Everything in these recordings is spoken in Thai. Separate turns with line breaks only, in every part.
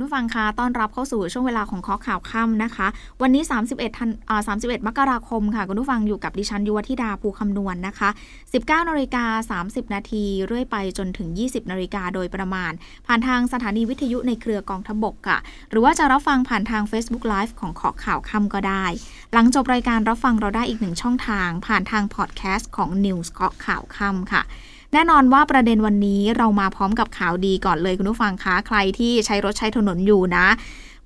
คุณผู้ฟังคะต้อนรับเข้าสู่ช่วงเวลาของเคาะข่าวค่ำนะคะ วันนี้ 31ธันอ่า31 มกราคมค่ะ คุณผู้ฟังอยู่กับดิฉันยุวธิดาภูคำนวณนนะคะ 19นาฬิกา30 นาทีเรื่อยไปจนถึง 20นาฬิกาโดยประมาณ ผ่านทางสถานีวิทยุในเครือกองทบกค่ะ หรือว่าจะรับฟังผ่านทาง Facebook Live ของเคาะข่าวค่ำก็ได้ หลังจบรายการรับฟังเราได้อีกหนึ่งช่องทาง ผ่านทางพอดแคสต์ของ News เคาะข่าวค่ำค่ะ แน่นอนว่าประเด็นวันนี้เรามาพร้อมกับข่าวดีก่อนเลยคุณผู้ฟังคะใครที่ใช้รถใช้ถนนอยู่นะ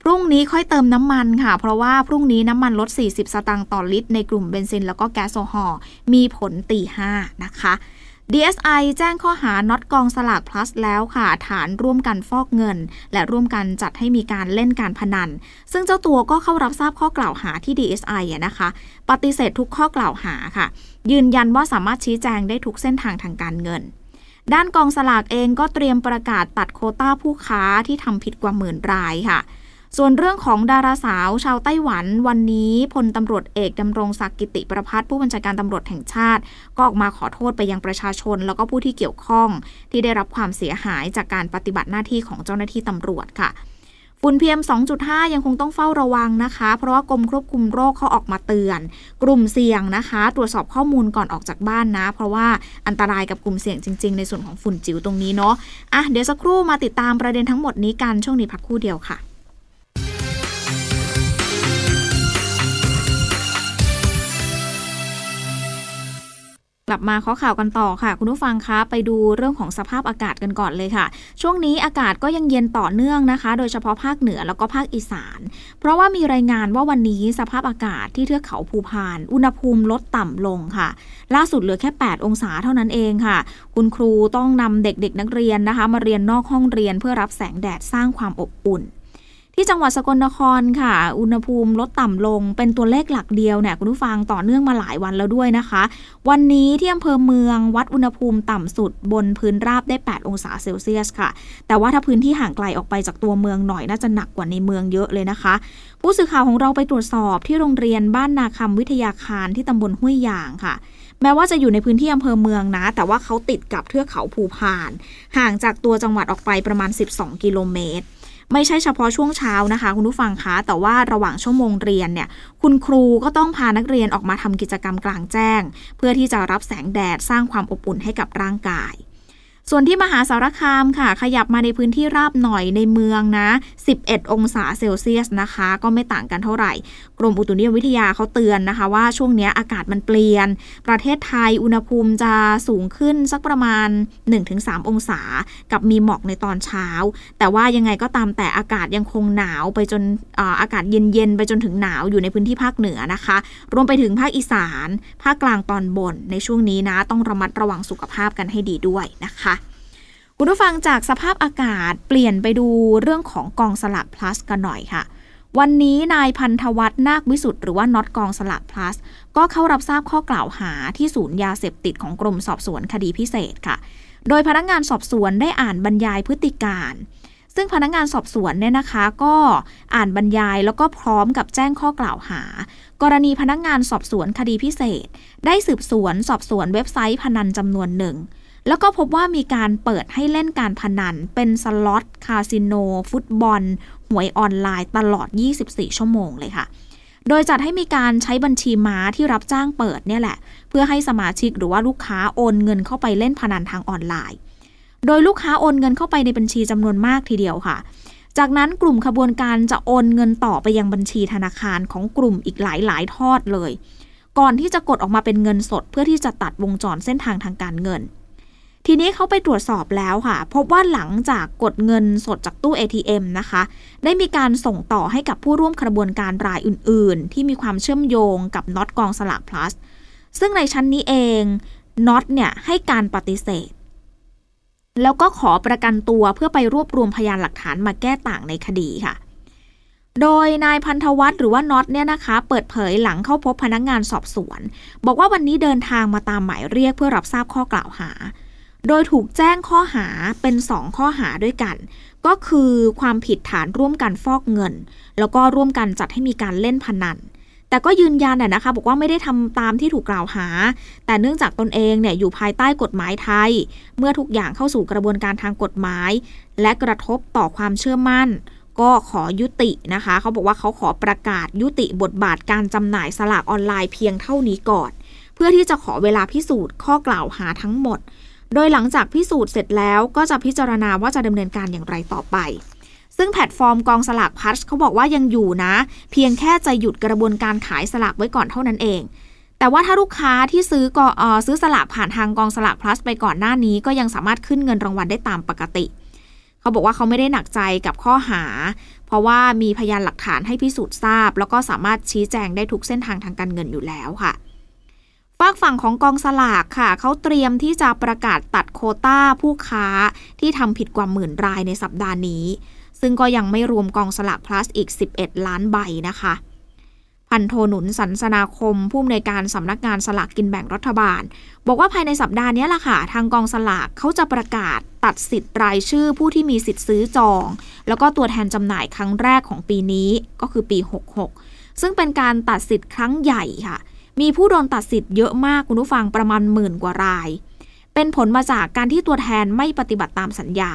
พรุ่งนี้ค่อยเติมน้ำมันค่ะ เพราะว่าพรุ่งนี้น้ำมันลด 40 สตางค์ต่อลิตร ในกลุ่มเบนซิน แล้วก็แก๊สโซฮอล์มีผลตีห้านะคะ DSI แจ้งข้อหาน็อตกองสลาก plus แล้วค่ะ ฐานร่วมกันฟอกเงิน และร่วมกันจัดให้มีการเล่นการพนัน ซึ่งเจ้าตัวก็เข้ารับทราบข้อกล่าวหาที่ DSI อะนะคะ ปฏิเสธทุกข้อกล่าวหาค่ะ ยืนยันว่าสามารถชี้แจงได้ทุกเส้นทางทางการเงิน ด้านกองสลากเองก็เตรียมประกาศตัดโคต้าผู้ค้าที่ทำผิดกว่าหมื่นรายค่ะ ส่วนเรื่องของดาราสาวชาวไต้หวันวันนี้พลตำรวจเอกดำรงศักดิ์กิติประพัฒน์ผู้บัญชาการตำรวจแห่งชาติ ก็ออกมาขอโทษไปยังประชาชน แล้วก็ผู้ที่เกี่ยวข้อง ที่ได้รับความเสียหายจากการปฏิบัติหน้าที่ของเจ้าหน้าที่ตำรวจค่ะฝุ่น PM 2.5 ยังคงต้องเฝ้าระวังนะคะ เพราะว่ากรมควบคุมโรคเขาออกมาเตือน กลุ่มเสี่ยงนะคะ ตรวจสอบข้อมูลก่อนออกจากบ้านนะ เพราะว่าอันตรายกับกลุ่มเสี่ยงจริง ๆ ในส่วนของฝุ่นจิ๋วตรงนี้เนาะอะเดี๋ยวสักครู่มาติดตามประเด็นทั้งหมดนี้กันช่วงนี้พักคู่เดียวค่ะ กลับมาข้อข่าวกันต่อค่ะ คุณผู้ฟังคะไปดูเรื่องของสภาพอากาศกันก่อนเลยค่ะ ช่วงนี้อากาศก็ยังเย็นต่อเนื่องนะคะ โดยเฉพาะภาคเหนือแล้วก็ภาคอีสาน เพราะว่ามีรายงานว่าวันนี้สภาพอากาศที่เทือกเขาภูพาน อุณหภูมิลดต่ำลงค่ะ ล่าสุดเหลือแค่ 8 องศาเท่านั้นเองค่ะ คุณครูต้องนำเด็กๆนักเรียนนะคะ มาเรียนนอกห้องเรียนเพื่อรับแสงแดดสร้างความอบอุ่น ที่จังหวัดสกลนครค่ะ อุณหภูมิลดต่ำลง เป็นตัวเลขหลักเดียวเนี่ยคุณผู้ฟังต่อเนื่องมาหลายวันแล้วด้วยนะคะ วันนี้ที่อำเภอเมืองวัดอุณหภูมิต่ำสุดบนพื้นราบได้ 8 องศาเซลเซียสค่ะ แต่ว่าถ้าพื้นที่ห่างไกลออกไปจากตัวเมืองหน่อยน่าจะหนักกว่าในเมืองเยอะเลยนะคะ ผู้สื่อข่าวของเราไปตรวจสอบที่โรงเรียนบ้านนาคำวิทยาคารที่ตำบลห้วยยางค่ะแม้ว่าจะอยู่ในพื้นที่อำเภอเมืองนะ แต่ว่าเขาติดกับเทือกเขาภูพาน ห่างจากตัวจังหวัดออกไปประมาณ 12 กิโลเมตร ไม่ใช่เฉพาะช่วงเช้านะคะ คุณผู้ฟังคะแต่ว่าระหว่างชั่วโมงเรียนเนี่ยคุณครูก็ต้องพานักเรียนออกมาทำกิจกรรมกลางแจ้ง เพื่อที่จะรับแสงแดดสร้างความอบอุ่นให้กับร่างกาย ส่วนที่มหาสารคามค่ะ ขยับมาในพื้นที่ราบหน่อยในเมืองนะ 11 องศาเซลเซียสนะคะ ก็ไม่ต่างกันเท่าไหร่ กรมอุตุนิยมวิทยาเขาเตือนนะคะว่าช่วงนี้อากาศมันเปลี่ยน ประเทศไทยอุณหภูมิจะสูงขึ้นสักประมาณ 1-3 องศา กับมีหมอกในตอนเช้า แต่ว่ายังไงก็ตามแต่อากาศยังคงหนาวไปจนอาอากาศเย็นๆไปจนถึงหนาวอยู่ในพื้นที่ภาคเหนือนะคะ รวมไปถึงภาคอีสาน ภาคกลางตอนบนในช่วงนี้นะ ต้องระมัดระวังสุขภาพกันให้ดีด้วยนะคะ คุณผู้ฟังจากสภาพอากาศเปลี่ยนไปดูเรื่องของกองสลาก plus กันหน่อยค่ะ วันนี้นายพันธวัฒน์นาควิสุทธ์หรือว่าน็อตกองสลาก plus ก็เข้ารับทราบข้อกล่าวหาที่ศูนย์ยาเสพติดของกรมสอบสวนคดีพิเศษค่ะ โดยพนักงานสอบสวนได้อ่านบรรยายพฤติการ ซึ่งพนักงานสอบสวนเนี่ยนะคะ ก็อ่านบรรยายแล้วก็พร้อมกับแจ้งข้อกล่าวหา กรณีพนักงานสอบสวนคดีพิเศษ ได้สืบสวนสอบสวนเว็บไซต์พนันจำนวนหนึ่ง แล้วก็พบว่ามีการเปิดให้เล่นการพนัน เป็นสล็อต คาสิโน ฟุตบอล หวยออนไลน์ตลอด 24 ชั่วโมงเลยค่ะ โดยจัดให้มีการใช้บัญชีม้าที่รับจ้างเปิดเนี่ยแหละ เพื่อให้สมาชิกหรือว่าลูกค้าโอนเงินเข้าไปเล่นพนันทางออนไลน์ โดยลูกค้าโอนเงินเข้าไปในบัญชีจำนวนมากทีเดียวค่ะจากนั้นกลุ่มขบวนการจะโอนเงินต่อไปยังบัญชีธนาคารของกลุ่มอีกหลายๆทอดเลย ก่อนที่จะกดออกมาเป็นเงินสดเพื่อที่จะตัดวงจรเส้นทางทางการเงิน ทีนี้เขาไปตรวจสอบแล้วค่ะ พบว่าหลังจากกดเงินสดจากตู้ ATM นะคะ ได้มีการส่งต่อให้กับผู้ร่วมกระบวนการรายอื่น ๆ ที่มีความเชื่อมโยงกับน็อตกองสลาก plus ซึ่งในชั้นนี้เองน็อตเนี่ยให้การปฏิเสธ แล้วก็ขอประกันตัวเพื่อไปรวบรวมพยานหลักฐานมาแก้ต่างในคดีค่ะ โดยนายพันธวัฒน์หรือว่าน็อตเนี่ยนะคะ เปิดเผยหลังเข้าพบพนักงานสอบสวน บอกว่าวันนี้เดินทางมาตามหมายเรียกเพื่อรับทราบข้อกล่าวหา โดยถูกแจ้งข้อหาเป็น 2 ข้อหาด้วยกัน ก็คือความผิดฐานร่วมกันฟอกเงิน แล้วก็ร่วมกันจัดให้มีการเล่นพนัน แต่ก็ยืนยันนะคะ บอกว่าไม่ได้ทำตามที่ถูกกล่าวหา แต่เนื่องจากตนเองเนี่ยอยู่ภายใต้กฎหมายไทย เมื่อทุกอย่างเข้าสู่กระบวนการทางกฎหมาย และกระทบต่อความเชื่อมั่น ก็ขอยุตินะคะ เขาบอกว่าเขาขอประกาศยุติบทบาทการจำหน่ายสลากออนไลน์เพียงเท่านี้ก่อน เพื่อที่จะขอเวลาพิสูจน์ข้อกล่าวหาทั้งหมด โดยหลังจากพิสูจน์เสร็จแล้วก็จะพิจารณาว่าจะดำเนินการอย่างไรต่อไป ซึ่งแพลตฟอร์มกองสลากพัชเขาบอกว่ายังอยู่นะ เพียงแค่จะหยุดกระบวนการขายสลากไว้ก่อนเท่านั้นเอง แต่ว่าถ้าลูกค้าที่ซื้อกออซื้อสลากผ่านทางกองสลากพลัสไปก่อนหน้านี้ ก็ยังสามารถขึ้นเงินรางวัลได้ตามปกติ เขาบอกว่าเขาไม่ได้หนักใจกับข้อหา เพราะว่ามีพยานหลักฐานให้พิสูจน์ทราบ แล้วก็สามารถชี้แจงได้ทุกเส้นทางทางการเงินอยู่แล้วค่ะ ฝากฝั่งของกองสลากค่ะ เขาเตรียมที่จะประกาศตัดโคต้าผู้ค้าที่ทำผิดกว่าหมื่นรายในสัปดาห์นี้ ซึ่งก็ยังไม่รวมกองสลากพลัสอีก 11 ล้านใบนะคะ พันโทหนุนสันสนาคม ผู้อำนวยการสำนักงานสลากกินแบ่งรัฐบาล บอกว่าภายในสัปดาห์นี้ล่ะค่ะ ทางกองสลากเขาจะประกาศตัดสิทธิ์รายชื่อผู้ที่มีสิทธิ์ซื้อจอง แล้วก็ตัวแทนจำหน่ายครั้งแรกของปีนี้ก็คือปี 66 ซึ่งเป็นการตัดสิทธิ์ครั้งใหญ่ค่ะ มีผู้โดนตัดสิทธิ์เยอะมากคุณผู้ฟังประมาณหมื่นกว่าราย เป็นผลมาจากการที่ตัวแทนไม่ปฏิบัติตามสัญญา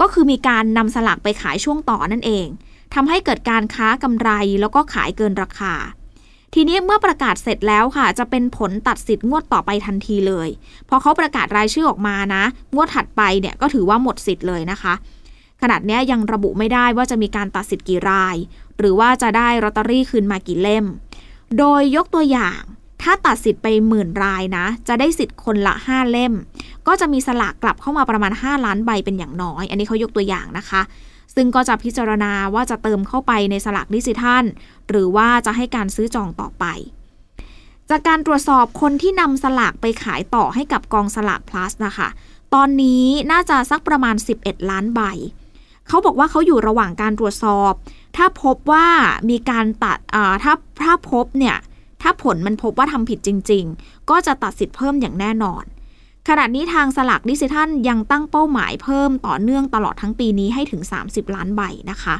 ก็คือมีการนำสลากไปขายช่วงต่อนั่นเองทำให้เกิดการค้ากำไรแล้วก็ขายเกินราคา ทีนี้เมื่อประกาศเสร็จแล้วค่ะ จะเป็นผลตัดสิทธิ์งวดต่อไปทันทีเลย พอเขาประกาศรายชื่อออกมานะ งวดถัดไปเนี่ยก็ถือว่าหมดสิทธิ์เลยนะคะขนาดนี้ยังระบุไม่ได้ว่าจะมีการตัดสิทธิ์กี่ราย หรือว่าจะได้ลอตเตอรี่คืนมากี่เล่ม โดยยกตัวอย่าง ถ้าตัดสิทธิ์ไปหมื่นรายนะ จะได้สิทธิ์คนละ 5 เล่ม ก็จะมีสลากกลับเข้ามาประมาณ 5 ล้านใบเป็นอย่างน้อย อันนี้เขายกตัวอย่างนะคะ ซึ่งก็จะพิจารณาว่าจะเติมเข้าไปในสลากดิจิทัล หรือว่าจะให้การซื้อจองต่อไปจากการตรวจสอบคนที่นำสลากไปขายต่อให้กับกองสลาก plus นะคะ ตอนนี้น่าจะสักประมาณ 11 ล้านใบ เขาบอกว่าเขาอยู่ระหว่างการตรวจสอบ ถ้าพบว่ามีการตัดถ้าถ้าพบเนี่ย ถ้าผลมันพบว่าทำผิดจริง ๆ ก็จะตัดสิทธิ์เพิ่มอย่างแน่นอน ขณะนี้ทางสลากดิจิทัลยังตั้งเป้าหมายเพิ่มต่อเนื่องตลอดทั้งปีนี้ให้ถึง 30 ล้านใบนะคะ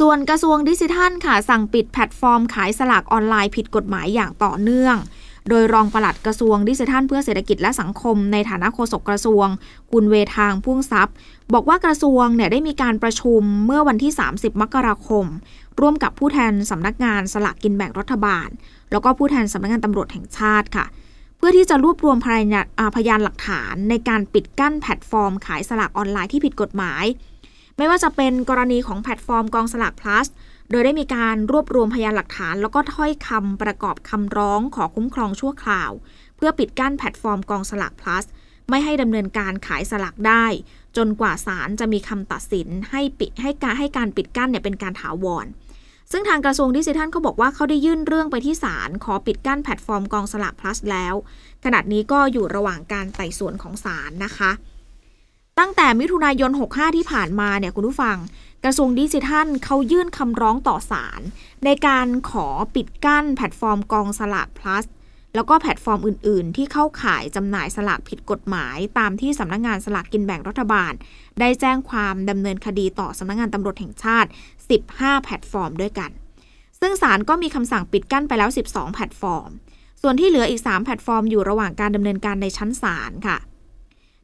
ส่วนกระทรวงดิจิทัลค่ะสั่งปิดแพลตฟอร์มขายสลากออนไลน์ผิดกฎหมายอย่างต่อเนื่อง โดยรองปลัดกระทรวงดิจิทัลเพื่อเศรษฐกิจและสังคมในฐานะโฆษกกระทรวง คุณเวทางค์ พ่วงทรัพย์ บอกว่ากระทรวงเนี่ยได้มีการประชุมเมื่อวันที่ 30 มกราคม ร่วมกับผู้แทนสำนักงานสลากกินแบ่งรัฐบาล แล้วก็ผู้แทนสำนักงานตำรวจแห่งชาติค่ะ เพื่อที่จะรวบรวมพยพยานหลักฐานในการปิดกั้นแพลตฟอร์ม ขายสลากออนไลน์ที่ผิดกฎหมาย ไม่ว่าจะเป็นกรณีของแพลตฟอร์มกองสลาก plus โดยได้มีการรวบรวมพยานหลักฐาน แล้วก็ถ้อยคำประกอบคำร้องขอคุ้มครองชั่วคราว เพื่อปิดกั้นแพลตฟอร์มกองสลาก plus ไม่ให้ดำเนินการขายสลากได้ จนกว่าศาลจะมีคำตัดสินให้ปิดให้การให้การปิดกั้นเนี่ยเป็นการถาวร ซึ่งทางกระทรวงดิจิทัลเขาบอกว่าเขาได้ยื่นเรื่องไปที่ศาลขอปิดกั้นแพลตฟอร์มกองสลาก plus แล้ว ขณะนี้ก็อยู่ระหว่างการไต่สวนของศาลนะคะ ตั้งแต่มิถุนายน 65 ที่ผ่านมาเนี่ยคุณผู้ฟัง กระทรวงดิจิทัลเขายื่นคำร้องต่อศาลในการขอปิดกั้นแพลตฟอร์มกองสลาก plus แล้วก็แพลตฟอร์มอื่น ๆ ที่เข้าข่ายจำหน่ายสลากผิดกฎหมาย ตามที่สำนักงานสลากกินแบ่งรัฐบาล ได้แจ้งความดำเนินคดีต่อสำนักงานตำรวจแห่งชาติ 15 แพลตฟอร์มด้วยกัน ซึ่งศาลก็มีคำสั่งปิดกั้นไปแล้ว 12 แพลตฟอร์ม ส่วนที่เหลืออีก 3 แพลตฟอร์มอยู่ระหว่างการดำเนินการในชั้นศาลค่ะ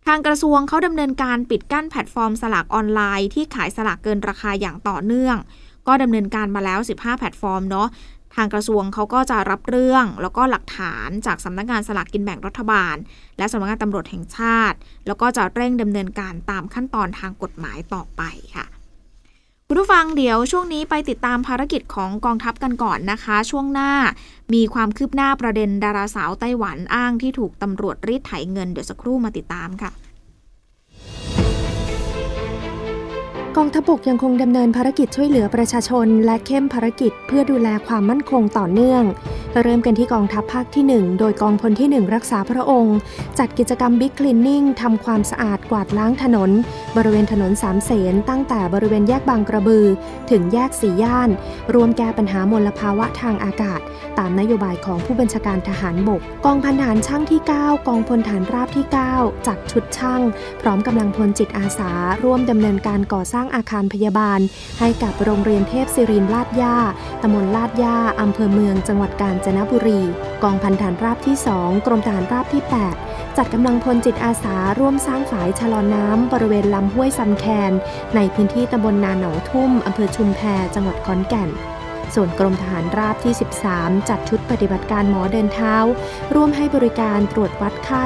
ทางกระทรวงเขาดำเนินการปิดกั้นแพลตฟอร์มสลากออนไลน์ที่ขายสลากเกินราคาอย่างต่อเนื่อง ก็ดำเนินการมาแล้ว 15 แพลตฟอร์มเนาะทางกระทรวงเขาก็จะรับเรื่องแล้วก็หลักฐานจากสำนักงานสลากกินแบ่งรัฐบาล และสำนักงานตำรวจแห่งชาติ แล้วก็จะเร่งดำเนินการตามขั้นตอนทางกฎหมายต่อไปค่ะ คุณผู้ฟังเดี๋ยวช่วงนี้ไปติดตามภารกิจของกองทัพกันก่อนนะคะ ช่วงหน้ามีความคืบหน้าประเด็นดาราสาวไต้หวันอ้างที่ถูกตำรวจรีดไถเงินเดี๋ยวสักครู่มาติดตามค่ะ
กองทัพบกยังคงดำเนินภารกิจช่วยเหลือประชาชน และเข้มภารกิจเพื่อดูแลความมั่นคงต่อเนื่อง เริ่มกันที่กองทัพภาคที่ 1 โดยกองพลที่ 1 รักษาพระองค์ จัดกิจกรรมบิ๊กคลีนนิ่งทำความสะอาดกวาดล้างถนน บริเวณถนนสามเสนตั้งแต่บริเวณแยกบางกระบือ ถึงแยกสีย่าน รวมแก้ปัญหามลภาวะทางอากาศ ตามนโยบายของผู้บัญชาการทหารบก กองพันฐานช่างที่ 9 กองพลฐานราบที่ 9 จัดชุดช่าง พร้อมกำลังพลจิตอาสา ร่วมดำเนินการก่อสร้างางอาคารพยาบาล ให้กับโรงเรียนเทพศิรินลาดย่าตำบลลาดย่าอำเภอเมืองจังหวัดกาญจนบุรี กองพันฐานราบที่ 2 กรมทหารราบที่ 8 จัดกำลังพลจิตอาสาร่วมสร้างฝายชะลอน้ำบริเวณลำห้วยซัมแคน ในพื้นที่ตำบลนาหนองทุ่มอำเภอชุมแพจังหวัดขอนแก่นส่วนกรมทหารราบที่ 13 จัดชุดปฏิบัติการหมอเดินเท้า ร่วมให้บริการตรวจวัดไข้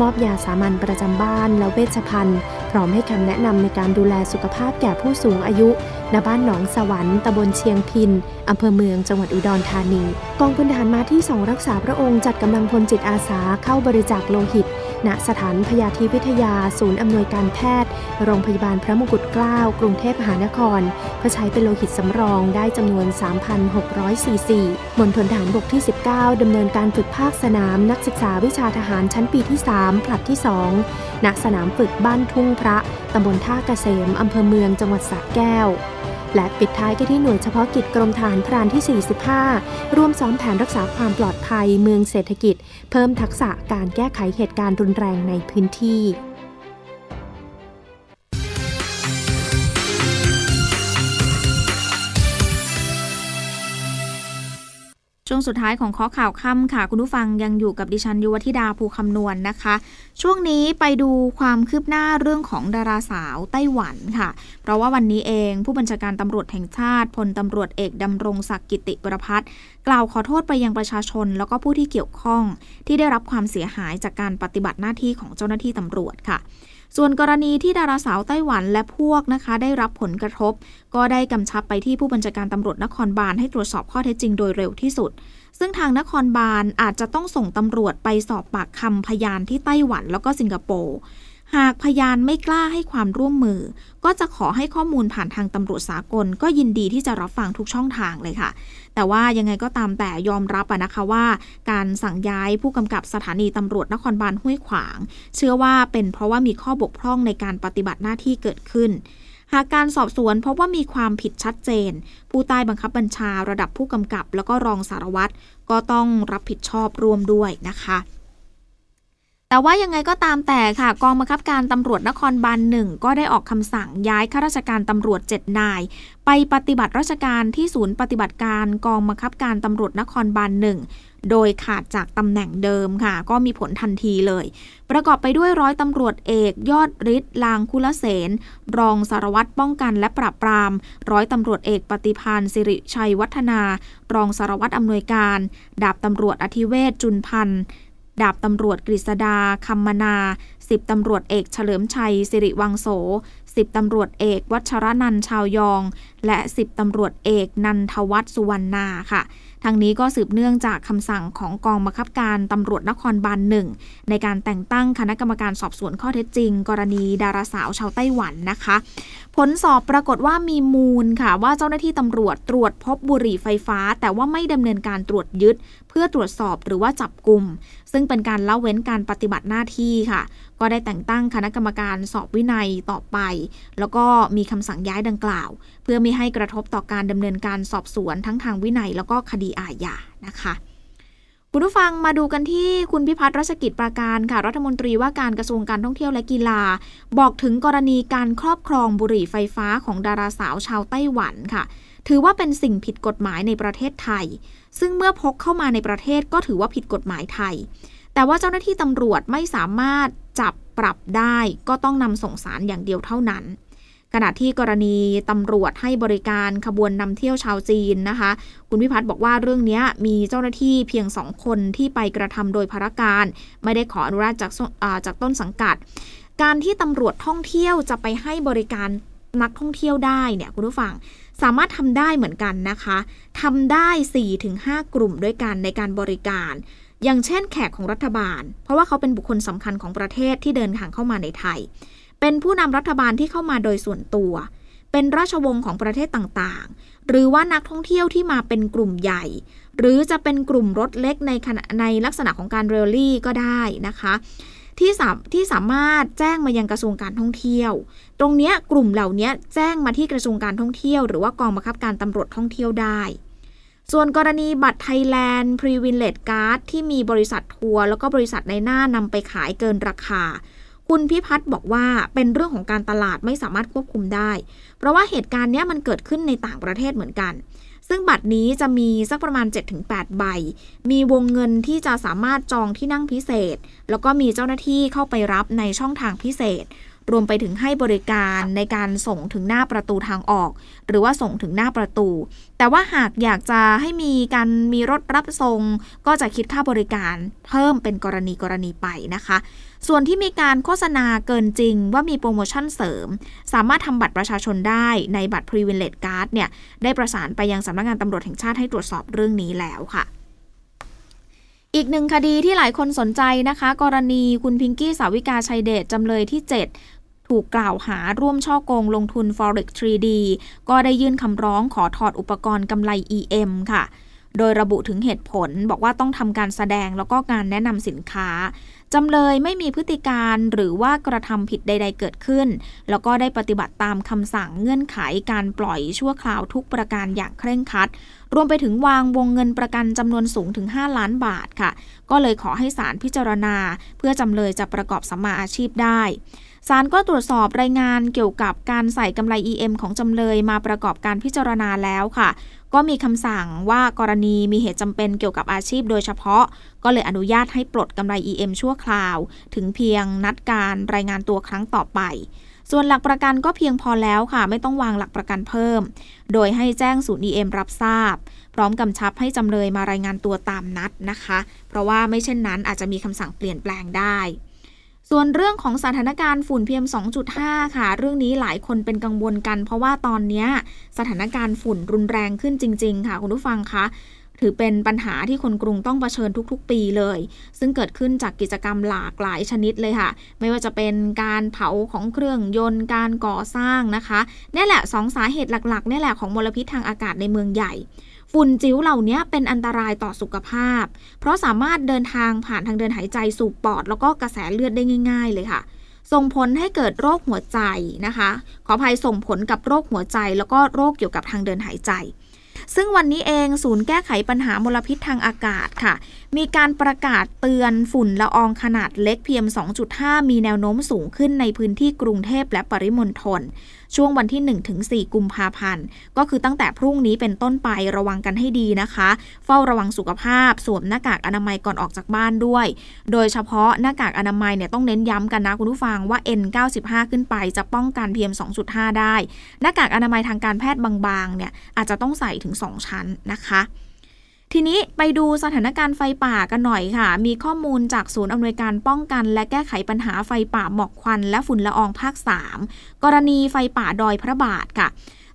มอบยาสามัญประจำบ้านและเวชภัณฑ์ พร้อมให้คำแนะนำในการดูแลสุขภาพแก่ผู้สูงอายุ ณบ้านหนองสวรรค์ตำบลเชียงพินอำเภอเมืองจังหวัดอุดรธานี กองพลทหารมาที่ 2 รักษาพระองค์จัดกำลังพลจิตอาสาเข้าบริจาคโลหิต ณสถานพยาธิวิทยา ศูนย์อำนวยการแพทย์ โรงพยาบาลพระมงกุฎเกล้ากรุงเทพมหานคร เพื่อใช้เป็นโลหิตสำรองได้จำนวน 3,600ซีซีมณฑลฐานบกที่ 19ดำเนินการฝึกภาคสนามนักศึกษาวิชาทหารชั้นปีที่ 3 ผลัดที่ 2ณสนามฝึกบ้านทุ่งพระตำบลท่าเกษมอำเภอเมืองจังหวัดสระแก้ว และปิดท้ายกันที่หน่วยเฉพาะกิจกรมฐานพรานที่ 45 ร่วมซ้อมแผนรักษาความปลอดภัยเมืองเศรษฐกิจ เพิ่มทักษะการแก้ไขเหตุการณ์รุนแรงในพื้นที่
ช่วงสุดท้ายของข้อข่าวค่ำค่ะ คุณผู้ฟังยังอยู่กับดิฉันยุวธิดาภูคำนวณนนะคะ ช่วงนี้ไปดูความคืบหน้าเรื่องของดาราสาวไต้หวันค่ะ เพราะว่าวันนี้เองผู้บัญชาการตำรวจแห่งชาติพลตำรวจเอกดำรงศักดิ์กิติประพัฒกล่าวขอโทษไปยังประชาชน แล้วก็ผู้ที่เกี่ยวข้อง ที่ได้รับความเสียหายจากการปฏิบัติหน้าที่ของเจ้าหน้าที่ตำรวจค่ะ ส่วนกรณีที่ดาราสาวไต้หวันและพวกนะคะได้รับผลกระทบ ก็ได้กำชับไปที่ผู้บัญชาการตำรวจนครบาลให้ตรวจสอบข้อเท็จจริงโดยเร็วที่สุด ซึ่งทางนครบาลอาจจะต้องส่งตำรวจไปสอบปากคำพยานที่ไต้หวันแล้วก็สิงคโปร์หากพยานไม่กล้าให้ความร่วมมือ ก็จะขอให้ข้อมูลผ่านทางตำรวจสากล ก็ยินดีที่จะรับฟังทุกช่องทางเลยค่ะ แต่ว่ายังไงก็ตามแต่ยอมรับอะนะคะว่า การสั่งย้ายผู้กำกับสถานีตำรวจนครบาลห้วยขวาง เชื่อว่าเป็นเพราะว่ามีข้อบกพร่องในการปฏิบัติหน้าที่เกิดขึ้นหากการสอบสวนพบว่ามีความผิดชัดเจน ผู้ใต้บังคับบัญชาระดับผู้กำกับ แล้วก็รองสารวัตรก็ต้องรับผิดชอบร่วมด้วยนะคะ แต่ว่ายังไงก็ตามแต่ค่ะ กองบังคับการตำรวจนครบาลหนึ่งก็ได้ออกคำสั่งย้ายข้าราชการตำรวจ 7 นาย ไปปฏิบัติราชการที่ศูนย์ปฏิบัติการกองบังคับการตำรวจนครบาลหนึ่งโดยขาดจากตำแหน่งเดิมค่ะ ก็มีผลทันทีเลย ประกอบไปด้วยร้อยตำรวจเอกยอดฤทธิ์ลางคุลเสน รองสารวัตรป้องกันและปราบปราม ร้อยตำรวจเอกปฏิพานสิริชัยวัฒนา รองสารวัตรอำนวยการ ดาบตำรวจอธิเวศจุนพันธ์ ดาบตำรวจกฤษดาคำมนาสิบตำรวจเอกเฉลิมชัย สิริวังโสสิบตำรวจเอกวัชรนันชาวยอง และสิบตำรวจเอกนันทวัฒน์สุวรรณาค่ะ ทางนี้ก็สืบเนื่องจากคำสั่งของกองบังคับการตำรวจนครบาลหนึ่งในการแต่งตั้งคณะกรรมการสอบสวนข้อเท็จจริง กรณีดาราสาวชาวไต้หวันนะคะ ผลสอบปรากฏว่ามีมูลค่ะ ว่าเจ้าหน้าที่ตำรวจตรวจพบบุหรี่ไฟฟ้า แต่ว่าไม่ดำเนินการตรวจยึด เพื่อตรวจสอบหรือว่าจับกลุ่ม ซึ่งเป็นการละเว้นการปฏิบัติหน้าที่ค่ะ ก็ได้แต่งตั้งคณะกรรมการสอบวินัยต่อไป แล้วก็มีคำสั่งย้ายดังกล่าว เพื่อไม่ให้กระทบต่อการดำเนินการสอบสวนทั้งทางวินัยแล้วก็คดีอาญานะคะคุณผู้ฟังมาดูกันที่คุณพิพัฒน์รัชกิจปราการค่ะ รัฐมนตรีว่าการกระทรวงการท่องเที่ยวและกีฬา บอกถึงกรณีการครอบครองบุหรี่ไฟฟ้าของดาราสาวชาวไต้หวันค่ะ ถือว่าเป็นสิ่งผิดกฎหมายในประเทศไทย ซึ่งเมื่อพกเข้ามาในประเทศก็ถือว่าผิดกฎหมายไทย แต่ว่าเจ้าหน้าที่ตำรวจไม่สามารถจับปรับได้ ก็ต้องนำส่งสารอย่างเดียวเท่านั้น ขณะที่กรณีตำรวจให้บริการขบวนนำเที่ยวชาวจีนนะคะ คุณพิพัฒน์บอกว่าเรื่องนี้มีเจ้าหน้าที่เพียงสองคนที่ไปกระทำโดยพารการ ไม่ได้ขออนุญาตจากจากต้นสังกัด การที่ตำรวจท่องเที่ยวจะไปให้บริการนักท่องเที่ยวได้เนี่ยคุณผู้ฟังสามารถทำได้เหมือนกันนะคะทำได้ 4-5 กลุ่มด้วยกันในการบริการ อย่างเช่นแขกของรัฐบาล เพราะว่าเขาเป็นบุคคลสำคัญของประเทศที่เดินทางเข้ามาในไทย เป็นผู้นำรัฐบาลที่เข้ามาโดยส่วนตัว เป็นราชวงศ์ของประเทศต่างๆ หรือว่านักท่องเที่ยวที่มาเป็นกลุ่มใหญ่ หรือจะเป็นกลุ่มรถเล็กในขณะในลักษณะของการเรลลี่ก็ได้นะคะที่สาที่สามารถแจ้งมายังกระทรวงการท่องเที่ยว ตรงเนี้ยกลุ่มเหล่านี้แจ้งมาที่กระทรวงการท่องเที่ยว หรือว่ากองบังคับการตำรวจท่องเที่ยวได้ ส่วนกรณีบัตร Thailand Privilege Card ที่มีบริษัททัวร์แล้วก็บริษัทนายหน้านำไปขายเกินราคา คุณพิพัฒน์บอกว่าเป็นเรื่องของการตลาดไม่สามารถควบคุมได้ เพราะว่าเหตุการณ์นี้มันเกิดขึ้นในต่างประเทศเหมือนกัน ซึ่งบัตรนี้จะมีสักประมาณ 7-8 ใบ มีวงเงินที่จะสามารถจองที่นั่งพิเศษ แล้วก็มีเจ้าหน้าที่เข้าไปรับในช่องทางพิเศษ รวมไปถึงให้บริการในการส่งถึงหน้าประตูทางออก หรือว่าส่งถึงหน้าประตู แต่ว่าหากอยากจะให้มีการมีรถรับส่งก็จะคิดค่าบริการเพิ่มเป็นกรณีกรณีไปนะคะ ส่วนที่มีการโฆษณาเกินจริงว่ามีโปรโมชั่นเสริม สามารถทำบัตรประชาชนได้ในบัตร Privilege Card เนี่ยได้ประสานไปยังสำนักงานตำรวจแห่งชาติให้ตรวจสอบเรื่องนี้แล้วค่ะอีกหนึ่งคดีที่หลายคนสนใจนะคะ กรณีคุณพิงกี้สาวิกาชัยเดชจำเลยที่ 7 ถูกกล่าวหาร่วมช่อโกงลงทุน Forex 3D ก็ได้ยื่นคำร้องขอถอดอุปกรณ์กำไร EM ค่ะ โดยระบุถึงเหตุผลบอกว่าต้องทำการแสดงแล้วก็การแนะนำสินค้า จำเลยไม่มีพฤติการหรือว่ากระทำผิดใด ๆ เกิดขึ้น แล้วก็ได้ปฏิบัติตามคำสั่งเงื่อนไขการปล่อยชั่วคราวทุกประการอย่างเคร่งครัด รวมไปถึงวางวงเงินประกันจำนวนสูงถึง 5 ล้านบาทค่ะ ก็เลยขอให้ศาลพิจารณา เพื่อจำเลยจะประกอบสัมมาอาชีพได้ ศาลก็ตรวจสอบรายงานเกี่ยวกับการใส่กำไร EM ของจำเลยมาประกอบการพิจารณาแล้วค่ะ ก็มีคำสั่งว่ากรณีมีเหตุจำเป็นเกี่ยวกับอาชีพโดยเฉพาะ ก็เลยอนุญาตให้ปลดกำไร EM ชั่วคราว ถึงเพียงนัดการรายงานตัวครั้งต่อไป ส่วนหลักประกันก็เพียงพอแล้วค่ะ ไม่ต้องวางหลักประกันเพิ่ม โดยให้แจ้งศูนย์ EM รับทราบ พร้อมกำชับให้จำเลยมารายงานตัวตามนัดนะคะ เพราะว่าไม่เช่นนั้นอาจจะมีคำสั่งเปลี่ยนแปลงได้ ส่วนเรื่องของสถานการณ์ฝุ่น PM 2.5 ค่ะ เรื่องนี้หลายคนเป็นกังวลกัน เพราะว่าตอนนี้สถานการณ์ฝุ่นรุนแรงขึ้นจริง ๆ ค่ะ คุณผู้ฟังคะ ถือเป็นปัญหาที่คนกรุงต้องเผชิญทุกๆ ปีเลย ซึ่งเกิดขึ้นจากกิจกรรมหลากหลายชนิดเลยค่ะ ไม่ว่าจะเป็นการเผาของเครื่องยนต์การก่อสร้างนะคะนี่แหละสองสาเหตุหลักๆนี่แหละของมลพิษทางอากาศในเมืองใหญ่ฝุ่นจิ๋วเหล่านี้เป็นอันตรายต่อสุขภาพ เพราะสามารถเดินทางผ่านทางเดินหายใจสู่ปอด แล้วก็กระแสเลือดได้ง่าย ๆ เลยค่ะ ส่งผลให้เกิดโรคหัวใจนะคะ ขออภัยส่งผลกับโรคหัวใจ แล้วก็โรคเกี่ยวกับทางเดินหายใจ ซึ่งวันนี้เองศูนย์แก้ไขปัญหามลพิษทางอากาศค่ะ มีการประกาศเตือนฝุ่นละอองขนาดเล็ก PM 2.5 มีแนวโน้มสูงขึ้นในพื้นที่กรุงเทพและปริมณฑล ช่วงวันที่ 1-4 กุมภาพันธ์ ก็คือตั้งแต่พรุ่งนี้เป็นต้นไประวังกันให้ดีนะคะ เฝ้าระวังสุขภาพ สวมหน้ากากอนามัยก่อนออกจากบ้านด้วย โดยเฉพาะหน้ากากอนามัยเนี่ยต้องเน้นย้ำกันนะคุณผู้ฟังว่า N95 ขึ้นไปจะป้องกัน PM 2.5 ได้ หน้ากากอนามัยทางการแพทย์บางๆเนี่ยอาจจะต้องใส่ถึง 2 ชั้นนะคะ ทีนี้ไปดูสถานการณ์ไฟป่ากันหน่อยค่ะ มีข้อมูลจากศูนย์อำนวยการป้องกัน และแก้ไขปัญหาไฟป่าหมอกควัน และฝุ่นละอองภาค 3 กรณีไฟป่าดอยพระบาทค่ะ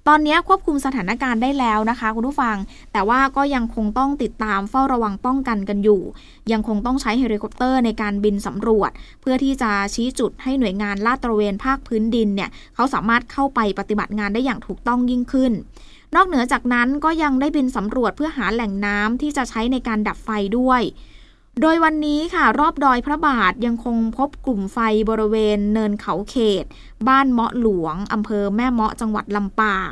ตอนนี้ควบคุมสถานการณ์ได้แล้วนะคะคุณผู้ฟัง แต่ว่าก็ยังคงต้องติดตามเฝ้าระวังป้องกันกันอยู่ ยังคงต้องใช้เฮลิคอปเตอร์ในการบินสำรวจ เพื่อที่จะชี้จุดให้หน่วยงานลาดตระเวนภาคพื้นดินเนี่ยเขาสามารถเข้าไปปฏิบัติงานได้อย่างถูกต้องยิ่งขึ้น นอกเหนือจากนั้นก็ยังได้บินสำรวจเพื่อหาแหล่งน้ำที่จะใช้ในการดับไฟด้วย โดยวันนี้ค่ะ รอบดอยพระบาทยังคงพบกลุ่มไฟบริเวณเนินเขาเขต บ้านเมาะหลวงอำเภอแม่เมาะจังหวัดลำปาง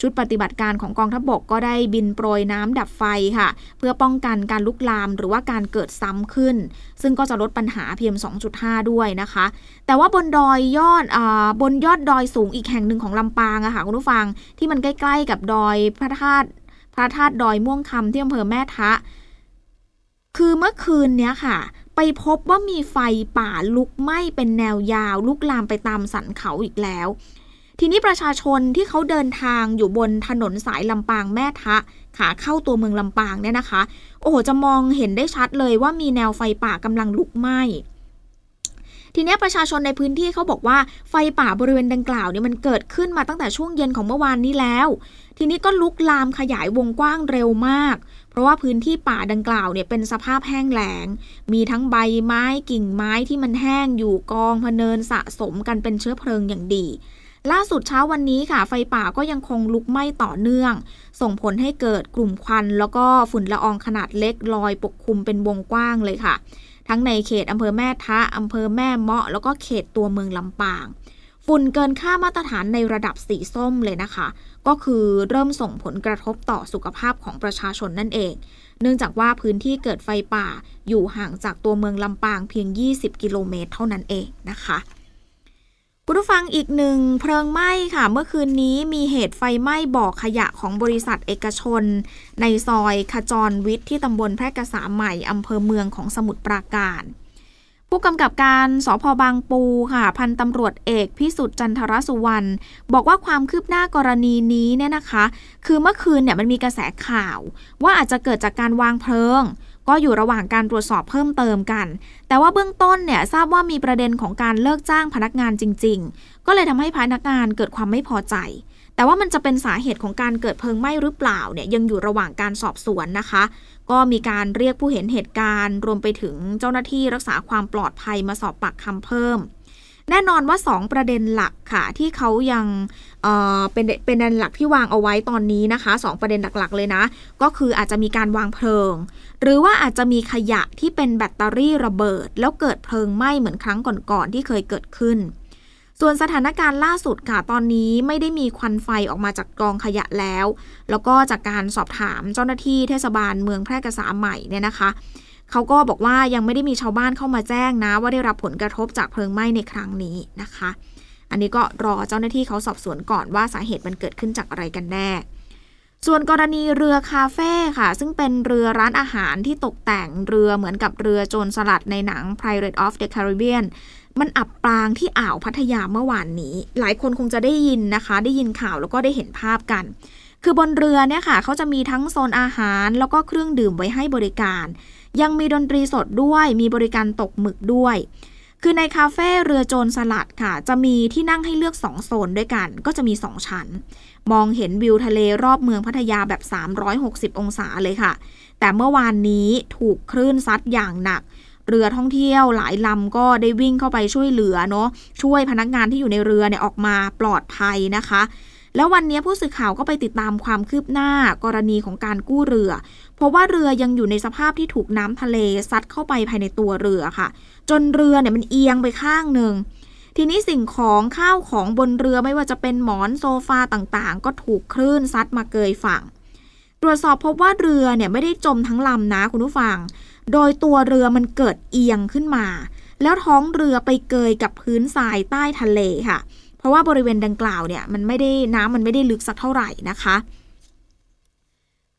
ชุดปฏิบัติการของกองทัพบบกก็ได้บินโปรยน้ำดับไฟค่ะ เพื่อป้องกันการลุกลามหรือว่าการเกิดซ้ำขึ้น ซึ่งก็จะลดปัญหาเพียง2.5 ด้วยนะคะ แต่ว่าบนดอยยอดอบนยอดดอยสูงอีกแห่งหนึ่งของลำปางอะค่ะคุณผู้ฟังที่มันใกล้ ๆ กับดอยพระธาตุพระธาตุดอยม่วงคำที่อำเภอแม่ทะ คือเมื่อคืนเนี้ยค่ะ ไปพบว่ามีไฟป่าลุกไหม้เป็นแนวยาว ลุกลามไปตามสันเขาอีกแล้ว ทีนี้ประชาชนที่เขาเดินทางอยู่บนถนนสายลำปางแม่ทะ ขาเข้าตัวเมืองลำปางเนี่ยนะคะ โอ้โห จะมองเห็นได้ชัดเลยว่ามีแนวไฟป่ากำลังลุกไหม้ทีนี้ประชาชนในพื้นที่เขาบอกว่าไฟป่าบริเวณดังกล่าวเนี่ยมันเกิดขึ้นมาตั้งแต่ช่วงเย็นของเมื่อวานนี้แล้ว ทีนี้ก็ลุกลามขยายวงกว้างเร็วมาก เพราะว่าพื้นที่ป่าดังกล่าวเนี่ยเป็นสภาพแห้งแล้ง มีทั้งใบไม้กิ่งไม้ที่มันแห้งอยู่กองพเนินสะสมกันเป็นเชื้อเพลิงอย่างดี ล่าสุดเช้าวันนี้ค่ะ ไฟป่าก็ยังคงลุกไหม้ต่อเนื่อง ส่งผลให้เกิดกลุ่มควัน แล้วก็ฝุ่นละอองขนาดเล็กลอยปกคลุมเป็นวงกว้างเลยค่ะ ทั้งในเขตอำเภอแม่ทะอำเภอแม่เมาะ แล้วก็เขตตัวเมืองลำปาง ฝุ่นเกินค่ามาตรฐานในระดับสีส้มเลยนะคะ ก็คือเริ่มส่งผลกระทบต่อสุขภาพของประชาชนนั่นเอง เนื่องจากว่าพื้นที่เกิดไฟป่าอยู่ห่างจากตัวเมืองลำปางเพียง 20 กิโลเมตรเท่านั้นเองนะคะ คุณผู้ฟังอีกหนึ่งเพลิงไหม้ค่ะ เมื่อคืนนี้มีเหตุไฟไหม้บ่อขยะของบริษัทเอกชน ในซอยขจรวิทย์ที่ตำบลแพร่กษาใหม่อำเภอเมืองของสมุทรปราการ ผู้กำกับการสพบางปูค่ะ พันตำรวจเอกพิสุทธิ์จันทรสุวรรณบอกว่าความคืบหน้ากรณีนี้เนี่ยนะคะ คือเมื่อคืนเนี่ยมันมีกระแสข่าว ว่าอาจจะเกิดจากการวางเพลิง ก็อยู่ระหว่างการตรวจสอบเพิ่มเติมกัน แต่ว่าเบื้องต้นเนี่ยทราบว่ามีประเด็นของการเลิกจ้างพนักงานจริง ๆ ก็เลยทำให้พนักงานเกิดความไม่พอใจ แต่ว่ามันจะเป็นสาเหตุของการเกิดเพลิงไหม้หรือเปล่าเนี่ยยังอยู่ระหว่างการสอบสวนนะคะ ก็มีการเรียกผู้เห็นเหตุการณ์ รวมไปถึงเจ้าหน้าที่รักษาความปลอดภัยมาสอบปากคำเพิ่ม แน่นอนว่า 2 ประเด็นหลักค่ะ ที่เขายังเเป็นเป็นประเด็นหลักที่วางเอาไว้ตอนนี้นะคะ 2 ประเด็นหลักๆ เลยนะ ก็คืออาจจะมีการวางเพลิง หรือว่าอาจจะมีขยะที่เป็นแบตเตอรี่ระเบิด แล้วเกิดเพลิงไหม้เหมือนครั้งก่อนๆที่เคยเกิดขึ้น ส่วนสถานการณ์ล่าสุดค่ะ ตอนนี้ไม่ได้มีควันไฟออกมาจากกองขยะแล้ว แล้วก็จากการสอบถามเจ้าหน้าที่เทศบาลเมืองแพร่กษาใหม่เนี่ยนะคะเขาก็บอกว่ายังไม่ได้มีชาวบ้านเข้ามาแจ้งนะ ว่าได้รับผลกระทบจากเพลิงไหม้ในครั้งนี้นะคะ อันนี้ก็รอเจ้าหน้าที่เขาสอบสวนก่อนว่าสาเหตุมันเกิดขึ้นจากอะไรกันแน่ ส่วนกรณีเรือคาเฟ่ค่ะ ซึ่งเป็นเรือร้านอาหารที่ตกแต่งเรือเหมือนกับเรือโจรสลัดในหนัง Pirate of the Caribbean มันอับปางที่อ่าวพัทยาเมื่อวานนี้ หลายคนคงจะได้ยินนะคะ ได้ยินข่าวแล้วก็ได้เห็นภาพกัน คือบนเรือเนี่ยค่ะเขาจะมีทั้งโซนอาหารแล้วก็เครื่องดื่มไว้ให้บริการ ยังมีดนตรีสดด้วยมีบริการตกหมึกด้วย คือในคาเฟ่เรือโจรสลัดค่ะ จะมีที่นั่งให้เลือก 2 โซนด้วยกัน ก็จะมี 2 ชั้น มองเห็นวิวทะเลรอบเมืองพัทยาแบบ 360 องศาเลยค่ะ แต่เมื่อวานนี้ถูกคลื่นซัดอย่างหนัก เรือท่องเที่ยวหลายลำก็ได้วิ่งเข้าไปช่วยเหลือเนาะช่วยพนักงานที่อยู่ในเรือเนี่ยออกมาปลอดภัยนะคะ แล้ววันนี้ผู้สื่อข่าวก็ไปติดตามความคืบหน้ากรณีของการกู้เรือ เพราะว่าเรือยังอยู่ในสภาพที่ถูกน้ำทะเลซัดเข้าไปภายในตัวเรือค่ะ จนเรือเนี่ยมันเอียงไปข้างหนึ่งทีนี้สิ่งของข้าวของบนเรือไม่ว่าจะเป็นหมอนโซฟาต่างๆ ก็ถูกคลื่นซัดมาเกยฝั่ง ตรวจสอบพบว่าเรือเนี่ยไม่ได้จมทั้งลำนะคุณผู้ฟัง โดยตัวเรือมันเกิดเอียงขึ้นมา แล้วท้องเรือไปเกยกับพื้นทรายใต้ทะเลค่ะ เพราะว่าบริเวณดังกล่าวเนี่ยมันไม่ได้น้ำมันไม่ได้ลึกสักเท่าไหร่นะคะ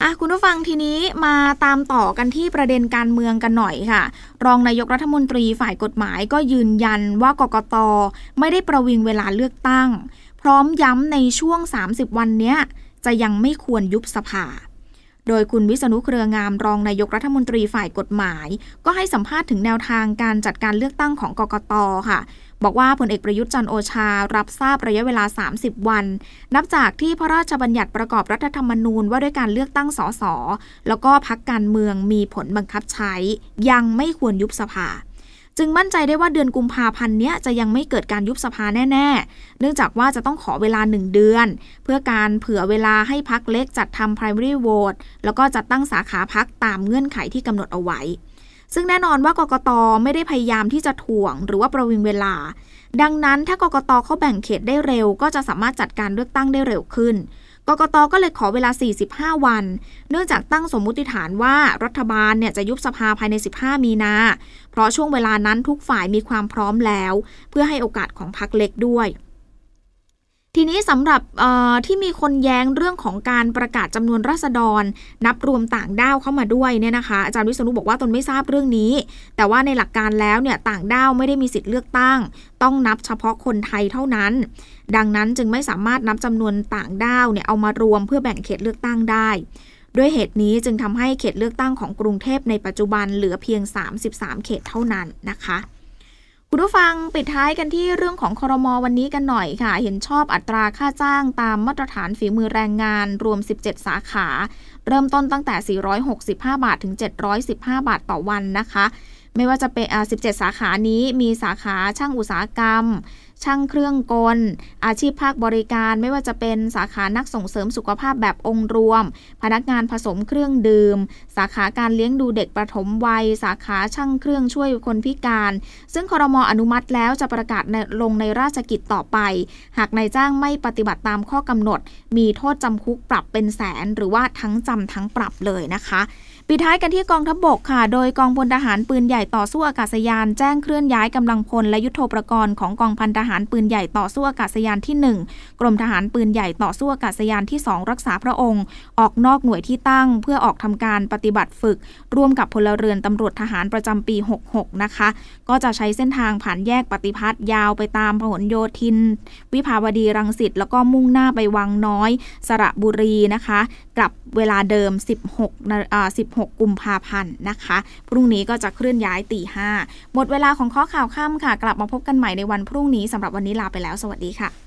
อะคุณผู้ฟังทีนี้มาตามต่อกันที่ประเด็นการเมืองกันหน่อยค่ะ รองนายกรัฐมนตรีฝ่ายกฎหมายก็ยืนยันว่ากกตไม่ได้ประวิงเวลาเลือกตั้ง พร้อมย้ำในช่วง 30 วันนี้จะยังไม่ควรยุบสภา โดยคุณวิษณุเครืองามรองนายกรัฐมนตรีฝ่ายกฎหมาย ก็ให้สัมภาษณ์ถึงแนวทางการจัดการเลือกตั้งของกกตค่ะ บอกว่าพลเอกประยุทธ์จันโอชา รับทราบระยะเวลา 30 วัน นับจากที่พระราชบัญญัติประกอบรัฐธรรมนูญว่าด้วยการเลือกตั้งสสแล้วก็พักการเมืองมีผลบังคับใช้ ยังไม่ควรยุบสภา จึงมั่นใจได้ว่าเดือนกุมภาพันธ์นี้จะยังไม่เกิดการยุบสภาแน่ ๆ เนื่องจากว่าจะต้องขอเวลาหนึ่งเดือน เพื่อการเผื่อเวลาให้พักเล็กจัดทำ primary vote แล้วก็จัดตั้งสาขาพักตามเงื่อนไขที่กำหนดเอาไว้ ซึ่งแน่นอนว่ากกตไม่ได้พยายามที่จะถ่วง หรือว่าประวิงเวลา ดังนั้นถ้ากกตเขาแบ่งเขตได้เร็ว ก็จะสามารถจัดการเลือกตั้งได้เร็วขึ้น กกตก็เลยขอเวลา 45 วัน เนื่องจากตั้งสมมุติฐานว่ารัฐบาลเนี่ยจะยุบสภาภายใน 15 มีนา เพราะช่วงเวลานั้นทุกฝ่ายมีความพร้อมแล้ว เพื่อให้โอกาสของพรรคเล็กด้วย ทีนี้สำหรับที่มีคนแย้งเรื่องของการประกาศจำนวนราษฎร นับรวมต่างด้าวเข้ามาด้วยเนี่ยนะคะอาจารย์วิษณุบอกว่าตนไม่ทราบเรื่องนี้ แต่ว่าในหลักการแล้วเนี่ยต่างด้าวไม่ได้มีสิทธิ์เลือกตั้ง ต้องนับเฉพาะคนไทยเท่านั้น ดังนั้นจึงไม่สามารถนับจำนวนต่างด้าวเนี่ยเอามารวมเพื่อแบ่งเขตเลือกตั้งได้ด้วยเหตุนี้จึงทำให้เขตเลือกตั้งของกรุงเทพในปัจจุบันเหลือเพียง 33 เขตเท่านั้นนะคะ คุณผู้ฟังปิดท้ายกันที่เรื่องของคอรมอวันนี้กันหน่อยค่ะ เห็นชอบอัตราค่าจ้างตามมาตรฐานฝีมือแรงงานรวม 17 สาขา เริ่มต้นตั้งแต่ 465 บาทถึง 715 บาทต่อวันนะคะ ไม่ว่าจะเป็น17 สาขานี้มีสาขาช่างอุตสาหกรรม ช่างเครื่องกล อาชีพภาคบริการ ไม่ว่าจะเป็นสาขานักส่งเสริมสุขภาพแบบองค์รวม พนักงานผสมเครื่องดื่ม สาขาการเลี้ยงดูเด็กประถมวัย สาขาช่างเครื่องช่วยคนพิการ ซึ่งคอรมอนุมัติแล้วจะประกาศลงในราชกิจต่อไป หากนายจ้างไม่ปฏิบัติตามข้อกำหนด มีโทษจำคุกปรับเป็นแสน หรือว่าทั้งจำทั้งปรับเลยนะคะ ปิดท้ายกันที่กองทัพบบกค่ะ โดยกองพลทหารปืนใหญ่ต่อสู้อากาศยาน แจ้งเคลื่อนย้ายกำลังพลและยุทโธปกรณ์ของกองพันทหารปืนใหญ่ต่อสู้อากาศยานที่ 1 กรมทหารปืนใหญ่ต่อสู้อากาศยานที่ 2 รักษาพระองค์ ออกนอกหน่วยที่ตั้ง เพื่อออกทำการปฏิบัติฝึก ร่วมกับพลเรือนตำรวจทหารประจำปี 66 นะคะ ก็จะใช้เส้นทางผ่านแยกปฏิพัฒน์ยาวไปตามพหลโยธิน วิภาวดีรังสิตแล้วก็มุ่งหน้าไปวังน้อย สระบุรีนะคะ กลับเวลาเดิม 16 16กุมภาพันธ์นะคะ พรุ่งนี้ก็จะเคลื่อนย้ายตีห้าหมดเวลาของข้อข่าวค่ำค่ะ กลับมาพบกันใหม่ในวันพรุ่งนี้สำหรับวันนี้ลาไปแล้ว สวัสดีค่ะ